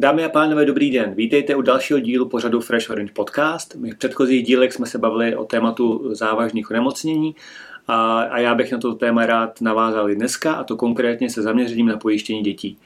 Dámy a pánové, dobrý den. Vítejte u dalšího dílu pořadu Fresh Orange Podcast. My v předchozích dílech jsme se bavili o tématu závažných onemocnění a, a já bych na to téma rád navázal i dneska, a to konkrétně se zaměřením na pojištění dětí.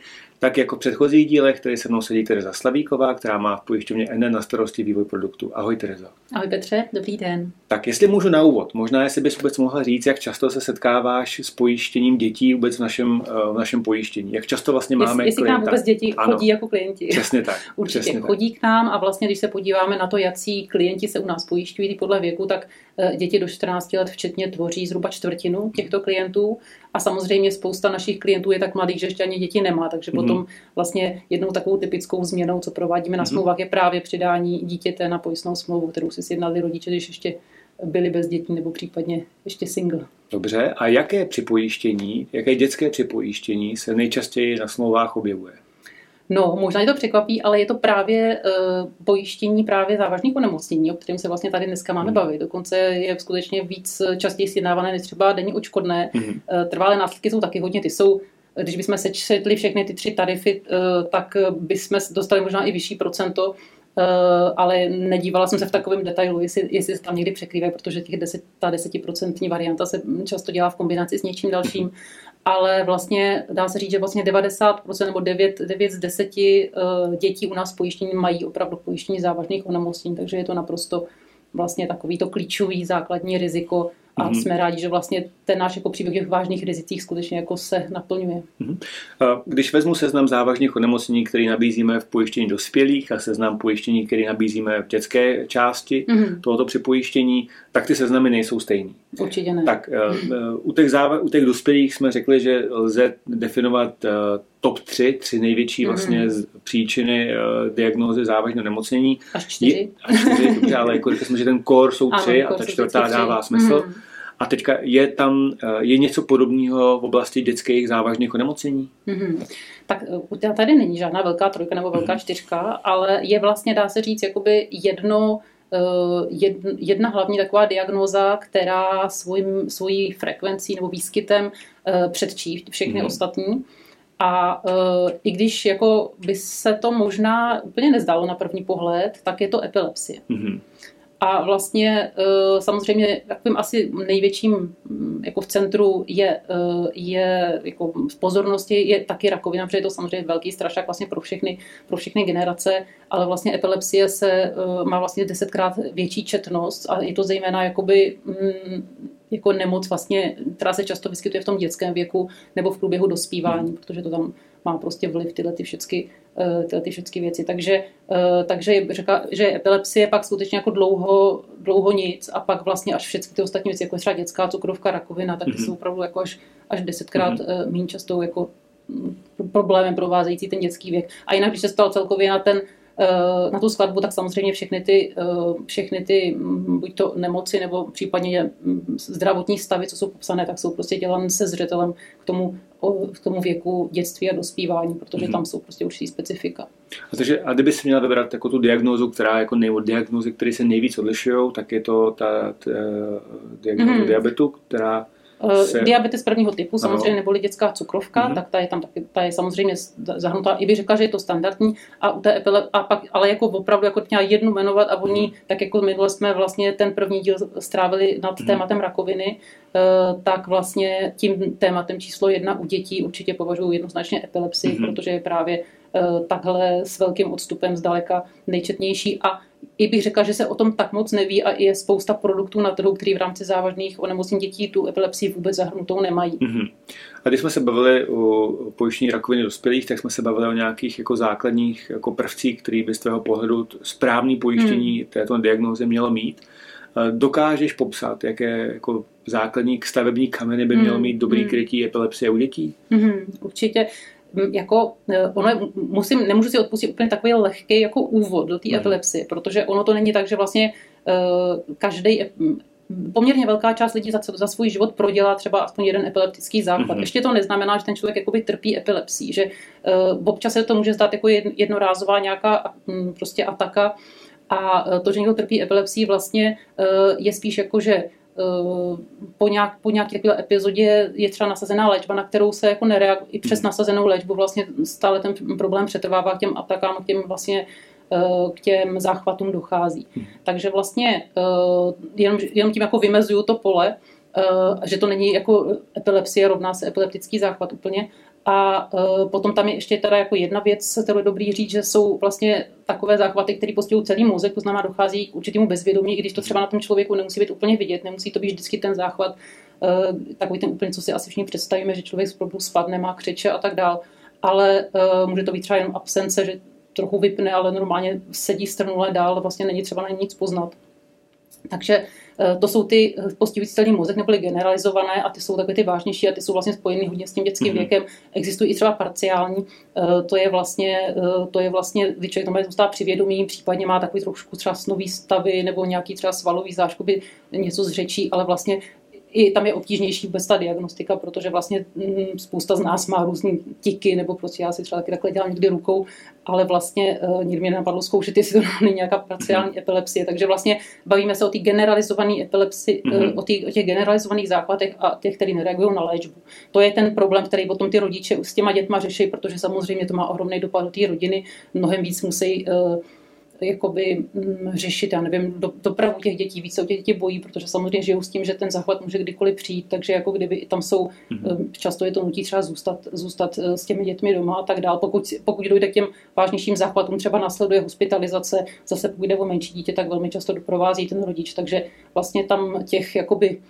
Tak jako v předchozích dílech, které se mnou sedí Tereza Slavíková, která má v pojišťovně N na starosti vývoj produktu. Ahoj Tereza. Ahoj Petře, dobrý den. Tak jestli můžu na úvod, možná jestli bys vůbec mohla říct, jak často se setkáváš s pojištěním dětí vůbec v našem, eh, v našem pojištění. Jak často vlastně máme Jestli, jestli k nám vůbec děti ano, chodí jako klienti. Přesně tak. Určitě přesně chodí tak. k nám a vlastně, když se podíváme na to, jaký klienti se u nás pojišťují podle věku, tak eh, děti do 14 let včetně tvoří zhruba čtvrtinu těchto klientů a samozřejmě spousta našich klientů je tak mladých, že ještě ani děti nemá, takže mm-hmm. potom vlastně jednou takovou typickou změnou, co provádíme na mm-hmm. smlouvách, je právě přidání dítěte na pojistnou smlouvu, kterou si sjednali rodiče, když ještě byli bez dětí nebo případně ještě single. Dobře, a jaké připojištění, jaké dětské připojištění se nejčastěji na smlouvách objevuje? No, možná je to překvapí, ale je to právě uh, pojištění právě závažných onemocnění, o kterém se vlastně tady dneska máme hmm. bavit. Dokonce je skutečně víc častěji sjednávané než třeba denní očkodné. Hmm. Uh, trvalé následky jsou taky hodně, ty jsou když bychom sečetli všechny ty tři tarify, tak bychom dostali možná i vyšší procento, ale nedívala jsem se v takovém detailu, jestli, jestli se tam někdy překrývají, protože těch 10, ta desetiprocentní varianta se často dělá v kombinaci s něčím dalším. Mhm ale vlastně dá se říct, že vlastně 90% nebo 9, 9 z 10 eh, dětí u nás pojištění mají opravdu pojištění závažných onemocnění, takže je to naprosto vlastně takový to klíčový základní riziko a mm-hmm. jsme rádi, že vlastně ten náš jako příběh v vážných rizicích skutečně jako se naplňuje. Mm-hmm. Když vezmu seznam závažných onemocnění, který nabízíme v pojištění dospělých a seznam pojištění, který nabízíme v dětské části mm-hmm. tohoto připojištění, tak ty seznamy nejsou stejný. Určitě ne. Tak mm-hmm. u těch, záva- u těch dospělých jsme řekli, že lze definovat eh, top 3, tři největší vlastně mm-hmm. příčiny uh, diagnózy závažného nemocnění. Až čtyři. Je, až čtyři, dobře, ale jako jsme, že ten core jsou tři ano, a ta čtvrtá dává smysl. Mm. A teďka je tam eh, je něco podobného v oblasti dětských závažných onemocnění? Mm-hmm. Tak eh, tady není žádná velká trojka nebo velká mm-hmm. čtyřka, ale je vlastně, dá se říct, jakoby jedno jedna hlavní taková diagnóza, která svým, svojí frekvencí nebo výskytem předčí všechny mm. ostatní. A uh, i když jako by se to možná úplně nezdalo na první pohled, tak je to epilepsie. Mm-hmm. A vlastně uh, samozřejmě takovým asi největším jako v centru je, uh, je jako v pozornosti je taky rakovina, protože je to samozřejmě velký strašák vlastně pro všechny, pro všechny generace, ale vlastně epilepsie se uh, má vlastně desetkrát větší četnost a je to zejména jakoby mm, jako nemoc, vlastně, která se často vyskytuje v tom dětském věku nebo v průběhu dospívání, hmm. protože to tam má prostě vliv tyhle ty všechny, eh, tyhle ty všechny věci. Takže, eh, takže řekla, že epilepsie pak skutečně jako dlouho, dlouho nic a pak vlastně až všechny ty ostatní věci, jako třeba dětská cukrovka, rakovina, tak mm-hmm. jsou opravdu jako až, až desetkrát mm-hmm. méně často jako mm, problémem provázející ten dětský věk. A jinak, když se stal celkově na ten na tu skladbu, tak samozřejmě všechny ty, eh, všechny ty mm, buď to nemoci nebo případně mm, zdravotní stavy, co jsou popsané, tak jsou prostě dělané se zřetelem k tomu, k tomu věku dětství a dospívání, protože mm-hmm. tam jsou prostě určitý specifika. A, takže, a kdyby si měla vybrat jako tu diagnózu, která jako nej, diagnózy, které se nejvíc odlišují, tak je to ta, ta diagnóza mm-hmm. diabetu, která Eh, se... Diabetes prvního typu, samozřejmě, ano. neboli dětská cukrovka, mm-hmm. tak ta je tam taky, ta je samozřejmě zahrnutá. I bych řekla, že je to standardní. A u té epile, a pak, ale jako opravdu jako měla jednu jmenovat a oni, mm-hmm. tak jako minule jsme vlastně ten první díl strávili nad mm-hmm. tématem rakoviny, eh, tak vlastně tím tématem číslo jedna u dětí určitě považuji jednoznačně epilepsii, mm-hmm. protože je právě eh, takhle s velkým odstupem zdaleka nejčetnější a i bych řekla, že se o tom tak moc neví a je spousta produktů na trhu, který v rámci závažných onemocnění dětí tu epilepsii vůbec zahrnutou nemají. Mm-hmm. A když jsme se bavili o pojištění rakoviny dospělých, tak jsme se bavili o nějakých jako základních jako prvcích, který by z tvého pohledu správný pojištění mm. této diagnózy mělo mít. Dokážeš popsat, jaké jako základní stavební kameny by mělo mm. mít dobrý mm. krytí epilepsie u dětí? Mm, určitě jako, e, ono je, musím, nemůžu si odpustit úplně takový lehký jako úvod do té mm. epilepsie, protože ono to není tak, že vlastně uh, každý poměrně velká část lidí za, za svůj život prodělá třeba aspoň jeden epileptický základ. Mm-hmm. Ještě to neznamená, že ten člověk jakoby trpí epilepsí, že uh, občas se to může zdát jako jednorázová nějaká um, prostě ataka a to, že někdo trpí epilepsí vlastně uh, je spíš jako, že po, nějak, po nějaké takové epizodě je třeba nasazená léčba, na kterou se jako nereaguje, i přes hmm. nasazenou léčbu vlastně stále ten problém přetrvává k těm atakám, k těm vlastně k těm záchvatům dochází. Hmm. Takže vlastně jenom, jenom tím jako vymezuju to pole, že to není jako epilepsie rovná se epileptický záchvat úplně, a uh, potom tam je ještě teda jako jedna věc, kterou je dobrý říct, že jsou vlastně takové záchvaty, které postihují celý mozek, to znamená dochází k určitému bezvědomí, i když to třeba na tom člověku nemusí být úplně vidět, nemusí to být vždycky ten záchvat, uh, takový ten úplně, co si asi všichni představíme, že člověk z spadne, má křeče a tak dál. Ale uh, může to být třeba jenom absence, že trochu vypne, ale normálně sedí strnule dál, vlastně není třeba na nic poznat. Takže to jsou ty eh, postihující celý mozek, neboli generalizované a ty jsou takové ty vážnější a ty jsou vlastně spojeny hodně s tím dětským mm-hmm. věkem. Existují i třeba parciální, eh, to je vlastně, to je vlastně, kdy člověk tam zůstává při vědomí, případně má takový trošku třeba snový stavy nebo nějaký třeba svalový záškoby, něco z řečí, ale vlastně i tam je obtížnější vůbec ta diagnostika, protože vlastně mm, spousta z nás má různé tiky, nebo prostě já si třeba taky takhle dělám někdy rukou, ale vlastně uh, nikdy mě napadlo zkoušet, jestli to není nějaká parciální mm-hmm. epilepsie. Takže vlastně bavíme se o té generalizované epilepsii, mm-hmm. uh, o, tý, o těch generalizovaných základech a těch, který nereagují na léčbu. To je ten problém, který potom ty rodiče s těma dětma řeší, protože samozřejmě to má ohromný dopad do té rodiny. Mnohem víc musí uh, jakoby mm, řešit, já nevím, do, dopravu těch dětí, více o těch dětí bojí, protože samozřejmě žijou s tím, že ten záchvat může kdykoliv přijít, takže jako kdyby tam jsou, mm-hmm. často je to nutí třeba zůstat, zůstat eh, s těmi dětmi doma a tak dál. Pokud, pokud dojde k těm vážnějším záchvatům, třeba následuje hospitalizace, zase pokud jde o menší dítě, tak velmi často doprovází ten rodič, takže vlastně tam těch jakoby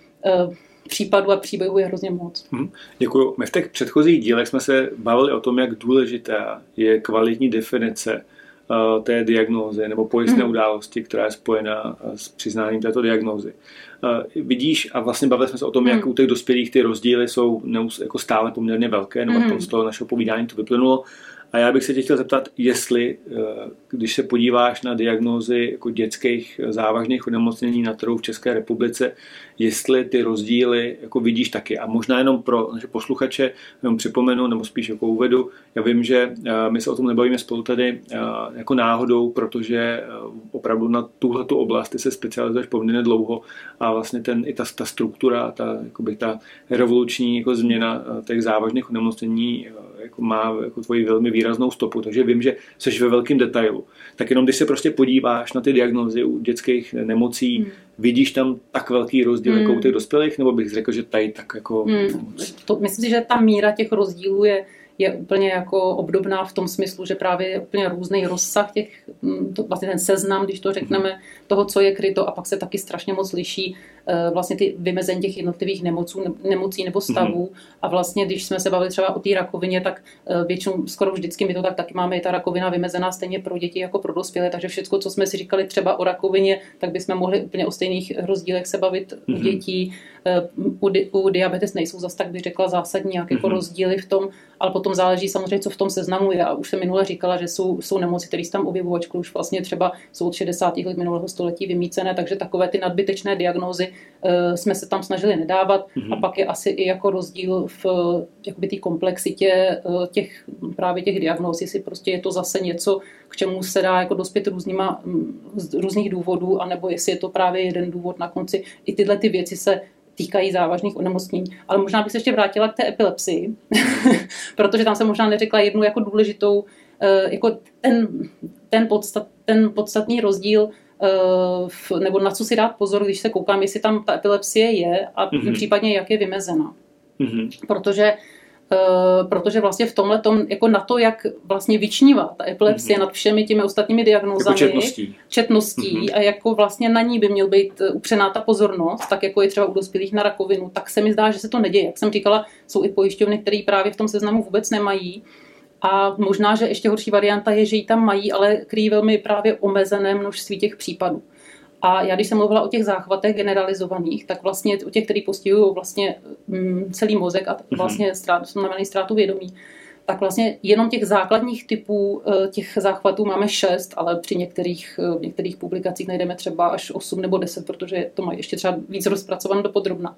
uh, případů a příběhů je hrozně moc. Hmm, děkuji. My v těch předchozích dílech jsme se bavili o tom, jak důležitá je kvalitní definice Eh, té diagnózy nebo pojistné mm. události, která je spojena eh, s přiznáním této diagnózy. Eh, vidíš, a vlastně bavili jsme se o tom, mm. jak u těch dospělých ty rozdíly jsou neus, jako stále poměrně velké, nebo mm. z toho našeho povídání to vyplynulo. A já bych se tě chtěl zeptat, jestli, když se podíváš na diagnózy jako dětských závažných onemocnění na trhu v České republice, jestli ty rozdíly jako vidíš taky. A možná jenom pro naše posluchače jenom připomenu, nebo spíš jako uvedu, já vím, že eh, my se o tom nebavíme spolu tady eh, jako náhodou, protože eh, opravdu na tuhle oblast ty se specializuješ poměrně dlouho a vlastně ten, i ta, ta struktura, ta, jakoby ta revoluční jako změna těch závažných onemocnění jako má jako tvoji velmi výraznou stopu, takže vím, že jsi ve velkém detailu. Tak jenom když se prostě podíváš na ty diagnózy u dětských nemocí, hmm. vidíš tam tak velký rozdíl hmm. jako u těch dospělých, nebo bych řekl, že tady tak jako hmm. To, myslím si, že ta míra těch rozdílů je je úplně jako obdobná v tom smyslu, že právě je úplně různý rozsah těch, mm, to, vlastně ten seznam, když to řekneme, toho, co je kryto a pak se taky strašně moc liší eh, vlastně ty vymezení těch jednotlivých nemoců, nemocí nebo stavů mm-hmm. a vlastně, když jsme se bavili třeba o té rakovině, tak eh, většinou skoro vždycky my to tak taky máme, je ta rakovina vymezená stejně pro děti jako pro dospělé, takže všechno, co jsme si říkali třeba o rakovině, tak bychom mohli úplně o stejných rozdílech se bavit mm-hmm. u mhm. dětí. Eh, u, di, u diabetes nejsou zase tak, bych řekla, zásadní nějaké mm-hmm. jako mhm. rozdíly v tom, ale potom záleží samozřejmě, co v tom seznamu je. A už jsem minule říkala, že jsou, jsou nemoci, které se tam objevují, už vlastně třeba jsou od 60. let minulého století vymícené, takže takové ty nadbytečné diagnózy uh, jsme se tam snažili nedávat. Mm-hmm. A pak je asi i jako rozdíl v jakoby té komplexitě uh, těch právě těch diagnóz, jestli prostě je to zase něco, k čemu se dá jako dospět různýma, z různých důvodů, anebo jestli je to právě jeden důvod na konci. I tyhle ty věci se týkají závažných onemocnění. Ale možná bych se ještě vrátila k té epilepsii, protože tam jsem možná neřekla jednu jako důležitou, eh, jako ten, ten, podstat, ten podstatný rozdíl eh, nebo na co si dát pozor, když se koukám, jestli tam ta epilepsie je a mm-hmm. případně jak je vymezena. Mm-hmm. Protože Uh, protože vlastně v tomhle tom, jako na to, jak vlastně vyčnívá ta epilepsie mm-hmm. nad všemi těmi ostatními diagnózami, jako četností, četností mm-hmm. a jako vlastně na ní by měl být eh, upřená ta pozornost, tak jako je třeba u dospělých na rakovinu, tak se mi zdá, že se to neděje. Jak jsem říkala, jsou i pojišťovny, které právě v tom seznamu vůbec nemají. A možná, že ještě horší varianta je, že ji tam mají, ale kryjí velmi právě omezené množství těch případů. A já, když jsem mluvila o těch záchvatech generalizovaných, tak vlastně u těch, který postihují vlastně mm, celý mozek a mhm. vlastně ztrát, znamená ztrátu vědomí, tak vlastně jenom těch základních typů eh, těch záchvatů máme šest, ale při některých, eh, v některých publikacích najdeme třeba až 8 nebo 10, protože to mají ještě třeba víc rozpracované do podrobna.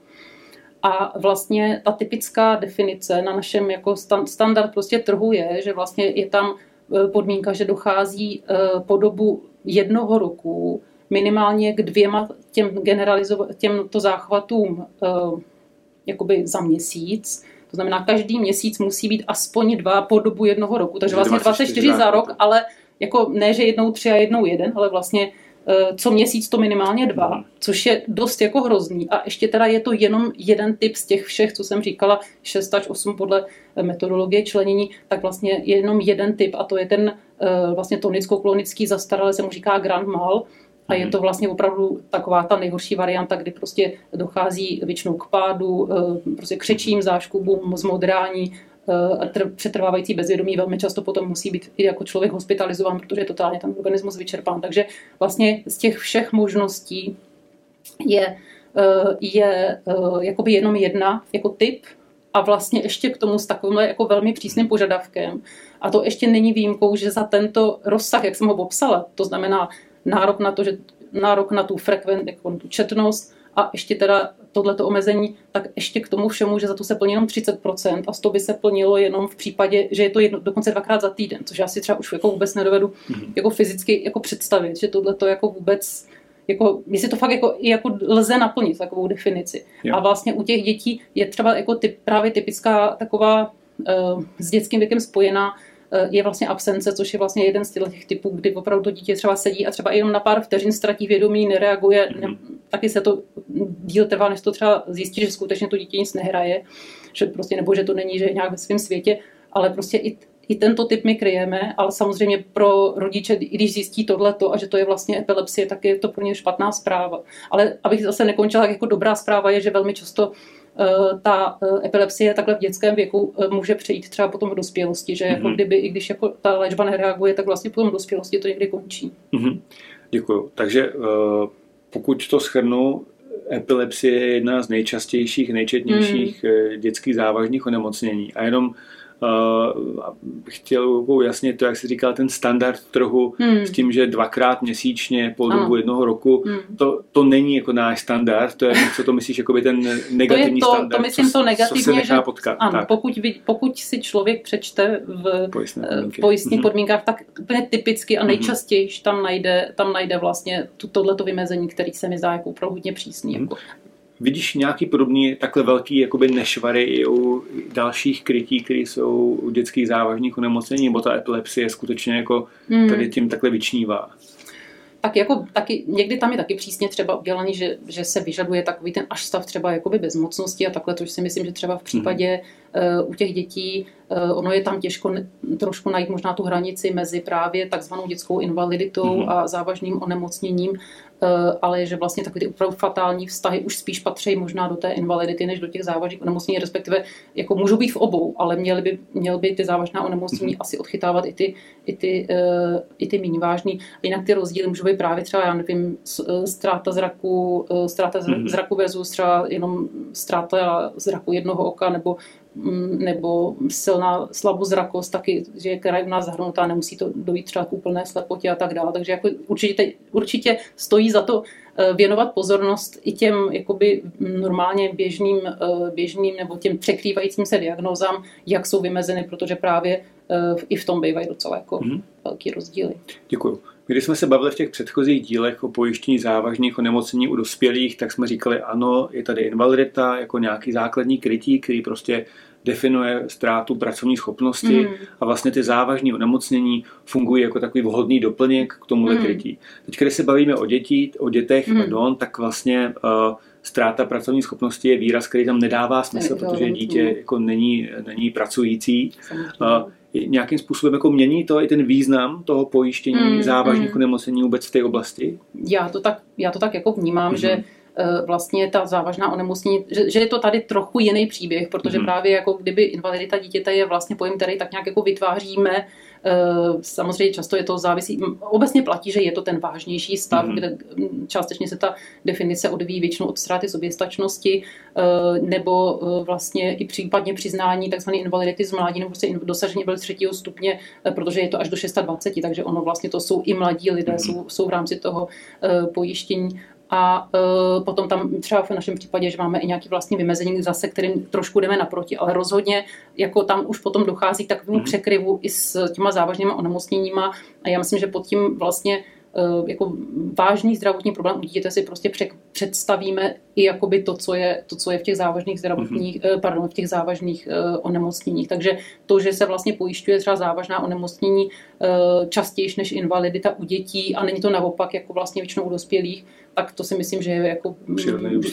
A vlastně ta typická definice na našem jako standard prostě trhu je, že vlastně je tam eh, podmínka, že dochází po dobu jednoho roku minimálně k dvěma těm generalizo- těmto záchvatům uh, jakoby za měsíc. To znamená, každý měsíc musí být aspoň dva po dobu jednoho roku. Takže vlastně 24 za rok, ale jako ne, že jednou tři a jednou jeden, ale vlastně Eh, co měsíc to minimálně dva, mhm. což je dost jako hrozný. A ještě teda je to jenom jeden typ z těch všech, co jsem říkala, 6 až 8 podle metodologie členění, tak vlastně je jenom jeden typ a to je ten eh, vlastně tonicko-klonický zastaralý, se mu říká grand mal, a je mhm. to vlastně opravdu taková ta nejhorší varianta, kdy prostě dochází většinou k pádu, eh, prostě křečím, záškubům, zmodrání, Eh, přetrvávající bezvědomí velmi často potom musí být i jako člověk hospitalizován, protože je totálně ten organismus vyčerpán. Takže vlastně z těch všech možností je, eh, je jakoby jenom jedna jako typ a vlastně ještě k tomu s takovým jako velmi přísným požadavkem. A to ještě není výjimkou, že za tento rozsah, jak jsem ho popsala, to znamená nárok na to, že nárok na tu frekvent, jako tu četnost, a ještě teda tohleto omezení, tak ještě k tomu všemu, že za to se plní jenom 30% a 100 by se plnilo jenom v případě, že je to jedno, dokonce dvakrát za týden, což já si třeba už jako vůbec nedovedu mm-hmm. jako fyzicky jako představit, že tohleto jako vůbec jako, jestli to fakt jako, jako lze naplnit takovou definici. Jo. A vlastně u těch dětí je třeba jako typ, právě typická taková uh, s dětským věkem spojená je vlastně absence, což je vlastně jeden z těch typů, kdy opravdu to dítě třeba sedí a třeba jenom na pár vteřin ztratí vědomí, nereaguje, mm-hmm. ne, taky se to díl trvá, než to třeba zjistí, že skutečně to dítě nic nehraje, že prostě nebo že to není, že je nějak ve svém světě, ale prostě i, i tento typ my kryjeme, ale samozřejmě pro rodiče, i když zjistí tohleto a že to je vlastně epilepsie, tak je to pro ně špatná zpráva. Ale abych zase nekončila, jako dobrá zpráva je, že velmi často Eh, ta eh, epilepsie takhle v dětském věku eh, může přejít třeba potom v dospělosti, že jako mm-hmm. kdyby, i když jako ta léčba nereaguje, tak vlastně potom v dospělosti to někdy končí. Mm-hmm. Děkuju. Takže pokud to schrnu, epilepsie je jedna z nejčastějších, nejčetnějších mm. dětských závažných onemocnění. A jenom chtěl ujasnit to, jak jsi říkal, ten standard trhu hmm. s tím, že dvakrát měsíčně po dobu jednoho roku, hmm. to, to není jako náš standard, to je, co to myslíš, jako by ten negativní to to, standard, to myslím co, to negativně, co se nechá potkat. Ano, pokud, pokud si člověk přečte v pojistných hmm. podmínkách, tak úplně typicky a hmm. nejčastěji tam najde, tam najde vlastně tohleto vymezení, který se mi zdá jako opravdu hodně přísný. Hmm. Jako. Vidíš nějaký podobný takhle velký jakoby nešvary i u dalších krytí, které jsou u dětských závažných onemocnění, nebo ta epilepsie skutečně jako hmm. tady tím takhle vyčnívá? tak jako taky, někdy tam je taky přísně třeba udělaný, že, že se vyžaduje takový ten až stav třeba jakoby bezmocnosti a takhle, což si myslím, že třeba v případě uh, u těch dětí uh, ono je tam těžko trošku najít možná tu hranici mezi právě takzvanou dětskou invaliditou mm-hmm. a závažným onemocněním, ale že vlastně takové ty opravdu fatální vztahy už spíš patří možná do té invalidity, než do těch závažných onemocnění, respektive jako můžou být v obou, ale měly by, měly by ty závažná onemocnění mm-hmm. asi odchytávat i ty, i ty, uh, i ty méně vážný. jinak ty rozdíly můžou být právě třeba, já nevím, eh, ztráta zraku, ztráta mm-hmm. zraku versus třeba jenom ztráta zraku jednoho oka, nebo nebo silná slabozrakost, taky, že je nás zahrnutá, nemusí to dojít třeba k úplné slepotě a tak dále. Takže jako určitě, určitě stojí za to eh, věnovat pozornost i těm jakoby normálně běžným, eh, běžným nebo těm překrývajícím se diagnózám, jak jsou vymezeny, protože právě eh, i v tom bývají docela jako mm-hmm. velký rozdíly. Děkuji. Když jsme se bavili v těch předchozích dílech o pojištění závažných onemocnění u dospělých, tak jsme říkali, ano, je tady invalidita jako nějaký základní krytí, který prostě definuje ztrátu pracovní schopnosti mm. a vlastně ty závažné onemocnění fungují jako takový vhodný doplněk k tomu mm. krytí. Teď, když se bavíme o dětí, o dětech, mm. pardon, tak vlastně uh, ztráta pracovní schopnosti je výraz, který tam nedává smysl, protože dítě jako není, není pracující. Uh, nějakým způsobem jako mění to i ten význam toho pojištění mm, závažných mm. onemocnění vůbec v té oblasti? Já to tak, já to tak jako vnímám, mm. že vlastně ta závažná onemocnění, že, že je to tady trochu jiný příběh, protože mm. právě jako kdyby invalidita dítěte je vlastně pojem, který tak nějak jako vytváříme Eh, samozřejmě často je to závisí, obecně platí, že je to ten vážnější stav, mm. kde částečně se ta definice odvíjí většinou od ztráty soběstačnosti eh, nebo eh, vlastně i případně přiznání tzv. invalidity z mládí nebo prostě dosažení byl třetího stupně, protože je to až do 620, takže ono vlastně to jsou i mladí lidé, mm. jsou, jsou v rámci toho pojištění a uh, potom tam třeba v našem případě, že máme i nějaký vlastní vymezení, zase kterým trošku jdeme naproti, ale rozhodně jako tam už potom dochází k takovému mm. překryvu i s těma závažnýma onemocněníma a já myslím, že pod tím vlastně jako vážný zdravotní problém u dítěte si prostě představíme i jakoby to, co je, to, co je v těch závažných zdravotních, mm-hmm. pardon, v těch závažných onemocněních. Takže to, že se vlastně pojišťuje třeba závažná onemocnění častěji než invalidita u dětí a není to naopak jako vlastně většinou u dospělých, tak to si myslím, že je jako,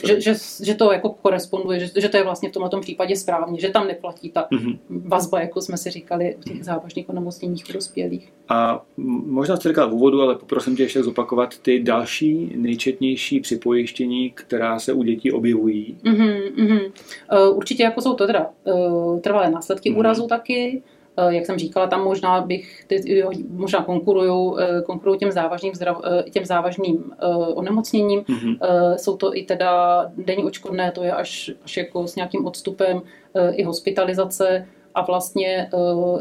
že, že, že, to jako koresponduje, že, že to je vlastně v tomto případě správně, že tam neplatí ta mm-hmm. vazba, jako jsme si říkali v těch závažných onemocněních dospělých. A možná jste říkal v úvodu, ale poprosím tě ještě zopakovat ty další nejčetnější připojištění, která se u dětí objevují. Mm-hmm, mm-hmm. Určitě jako jsou to teda uh, trvalé následky mm-hmm. úrazu taky, Eh, jak jsem říkala, tam možná bych, ty, možná konkurují eh, konkurují těm závažným, zdrav, eh, těm závažným onemocněním. Mm-hmm. Jsou to i teda denní očkodné, to je až, až jako s nějakým odstupem i hospitalizace a vlastně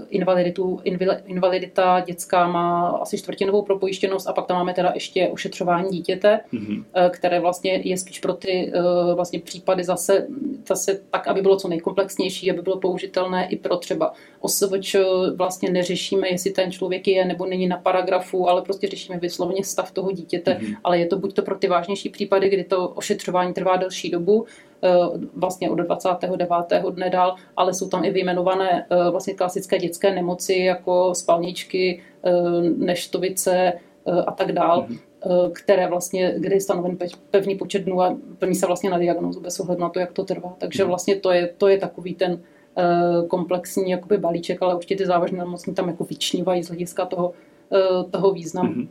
invaliditu, invalidita dětská má asi čtvrtinovou propojištěnost a pak tam máme teda ještě ošetřování dítěte, mm-hmm. které vlastně je spíš pro ty vlastně případy zase, zase tak, aby bylo co nejkomplexnější, aby bylo použitelné i pro třeba OSVČ, vlastně neřešíme, jestli ten člověk je nebo není na paragrafu, ale prostě řešíme vyslovně stav toho dítěte, mm-hmm. ale je to buď to pro ty vážnější případy, kdy to ošetřování trvá delší dobu, Eh, vlastně od 29. dne dál, ale jsou tam i vyjmenované eh, vlastně klasické dětské nemoci jako spalničky, eh, neštovice a tak dál. Mm-hmm které vlastně, kde je stanoven pevný počet dnů a plní se vlastně na diagnózu bez ohledu na to, jak to trvá. Takže mhm. vlastně to je, to je takový ten komplexní jakoby balíček, ale určitě ty závažné nemocní tam jako vyčnívají z hlediska toho, toho významu. Mm-hmm.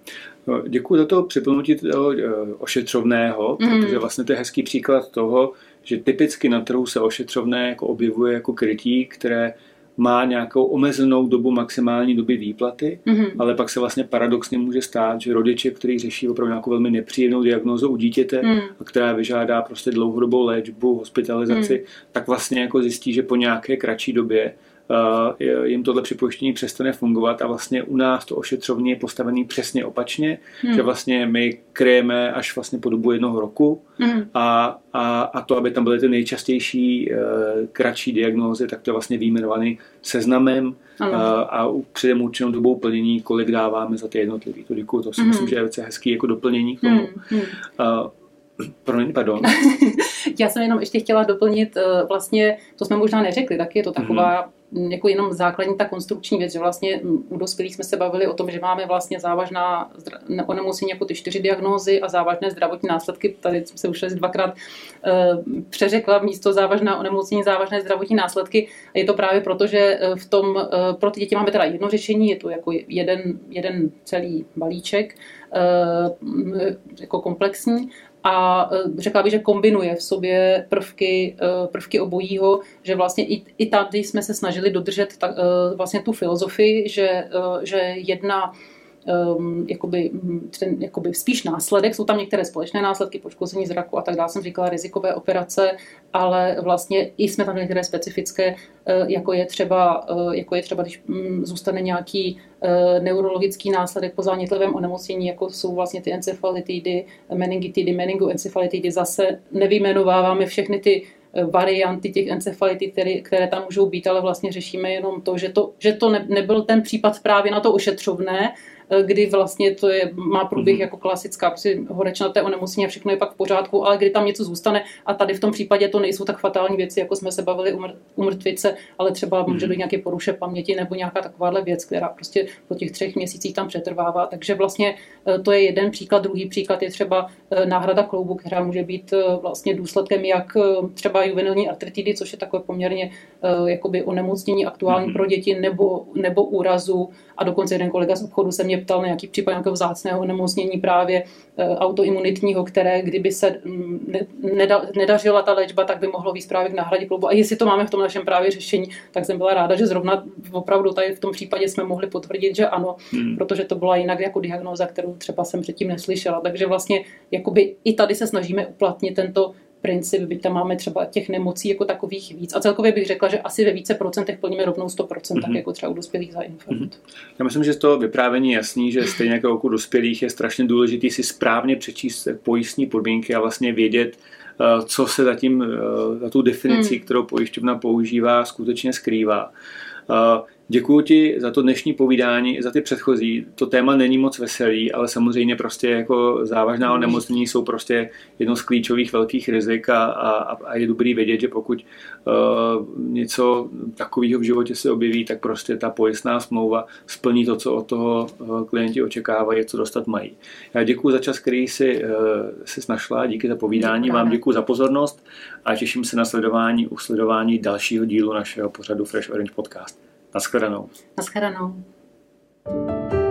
No, děkuji za to připomenutí toho ošetřovného, mm-hmm. protože vlastně to je hezký příklad toho, že typicky na trhu se ošetřovné jako objevuje jako krytí, které má nějakou omezenou dobu maximální doby výplaty, mm-hmm. ale pak se vlastně paradoxně může stát, že rodiče, který řeší opravdu nějakou velmi nepříjemnou diagnózu u dítěte, mm. a která vyžádá prostě dlouhodobou léčbu, hospitalizaci, mm. tak vlastně jako zjistí, že po nějaké kratší době jim tohle připojištění přestane fungovat a vlastně u nás to ošetřovní je postavený přesně opačně, hmm. že vlastně my kryjeme až vlastně po dobu jednoho roku hmm. a, a, a to, aby tam byly ty nejčastější uh, kratší diagnózy, tak to je vlastně výjmenovaný seznamem uh, a předem určenou dobou plnění, kolik dáváme za ty jednotlivý. To děkuju, to si hmm. myslím, že je velice hezký jako doplnění k tomu. Hmm. Uh, Promiň, pardon. Já jsem jenom ještě chtěla doplnit, vlastně, to jsme možná neřekli, tak je to taková mm-hmm jako jenom základní ta konstrukční věc, že vlastně u dospělých jsme se bavili o tom, že máme vlastně závažná onemocnění jako ty čtyři diagnózy a závažné zdravotní následky. Tady jsem se už dvakrát uh, přeřekla místo závažná onemocnění, závažné zdravotní následky. A je to právě proto, že eh, v tom, uh, pro ty děti máme teda jedno řešení, je to jako jeden, jeden celý balíček, jako komplexní a e, řekla bych, že kombinuje v sobě prvky, e, prvky obojího, že vlastně i, i tady jsme se snažili dodržet ta, e, vlastně tu filozofii, že, že jedna um, jakoby, ten, jakoby spíš následek. Jsou tam některé společné následky, poškození zraku a tak dále, jsem říkala, rizikové operace, ale vlastně i jsme tam některé specifické, uh, jako je třeba, uh, jako je třeba když um, zůstane nějaký uh, neurologický následek po zánětlivém onemocnění, jako jsou vlastně ty encefalitidy, meningitidy, meningoencefalitidy, zase nevyjmenováváme všechny ty varianty těch encefalitid, které, které tam můžou být, ale vlastně řešíme jenom to, že to, že to ne, nebyl ten případ právě na to ošetřovné, Eh, kdy vlastně to je, má průběh mm-hmm. jako klasická, prostě horečnaté onemocnění a všechno je pak v pořádku, ale kdy tam něco zůstane a tady v tom případě to nejsou tak fatální věci, jako jsme se bavili u mrtvice, ale třeba může dojít mhm. nějaké poruše paměti nebo nějaká takováhle věc, která prostě po těch třech měsících tam přetrvává. Takže vlastně eh, to je jeden příklad. Druhý příklad je třeba eh, náhrada kloubu, která může být vlastně důsledkem jak třeba juvenilní artritidy, což je takové poměrně jakoby onemocnění aktuální mm-hmm. pro děti, nebo, nebo úrazu. A dokonce jeden kolega z obchodu se mě ptal na nějaký případ nějakého vzácného onemocnění právě e, autoimunitního, které kdyby se mm, nedařila ta léčba, tak by mohlo být právě k náhradě klubu. A jestli to máme v tom našem právě řešení, tak jsem byla ráda, že zrovna opravdu tady v tom případě jsme mohli potvrdit, že ano, hmm. protože to byla jinak jako diagnóza, kterou třeba jsem předtím neslyšela. Takže vlastně jakoby i tady se snažíme uplatnit tento princip, byť tam máme třeba těch nemocí jako takových víc. A celkově bych řekla, že asi ve více procentech plníme rovnou 100%, mm-hmm. tak mhm. jako třeba u dospělých za infarkt. Mm-hmm. Já myslím, že z toho vyprávění je jasný, že stejně jako u dospělých je strašně důležité si správně přečíst pojistní podmínky a vlastně vědět, eh, co se zatím, eh, za tu definici, mm. kterou pojišťovna používá, skutečně skrývá. Eh, Děkuji ti za to dnešní povídání, za ty předchozí. To téma není moc veselý, ale samozřejmě prostě jako závažná onemocnění jsou prostě jedno z klíčových velkých rizik a, a, a je dobrý vědět, že pokud uh, něco takového v životě se objeví, tak prostě ta pojistná smlouva splní to, co od toho uh, klienti očekávají, co dostat mají. Já děkuji za čas, který jsi, uh, jsi našla, díky za povídání, vám děkuji za pozornost a těším se na sledování, usledování dalšího dílu našeho pořadu Fresh Orange Podcast. Naschledanou. Naschledanou. thank you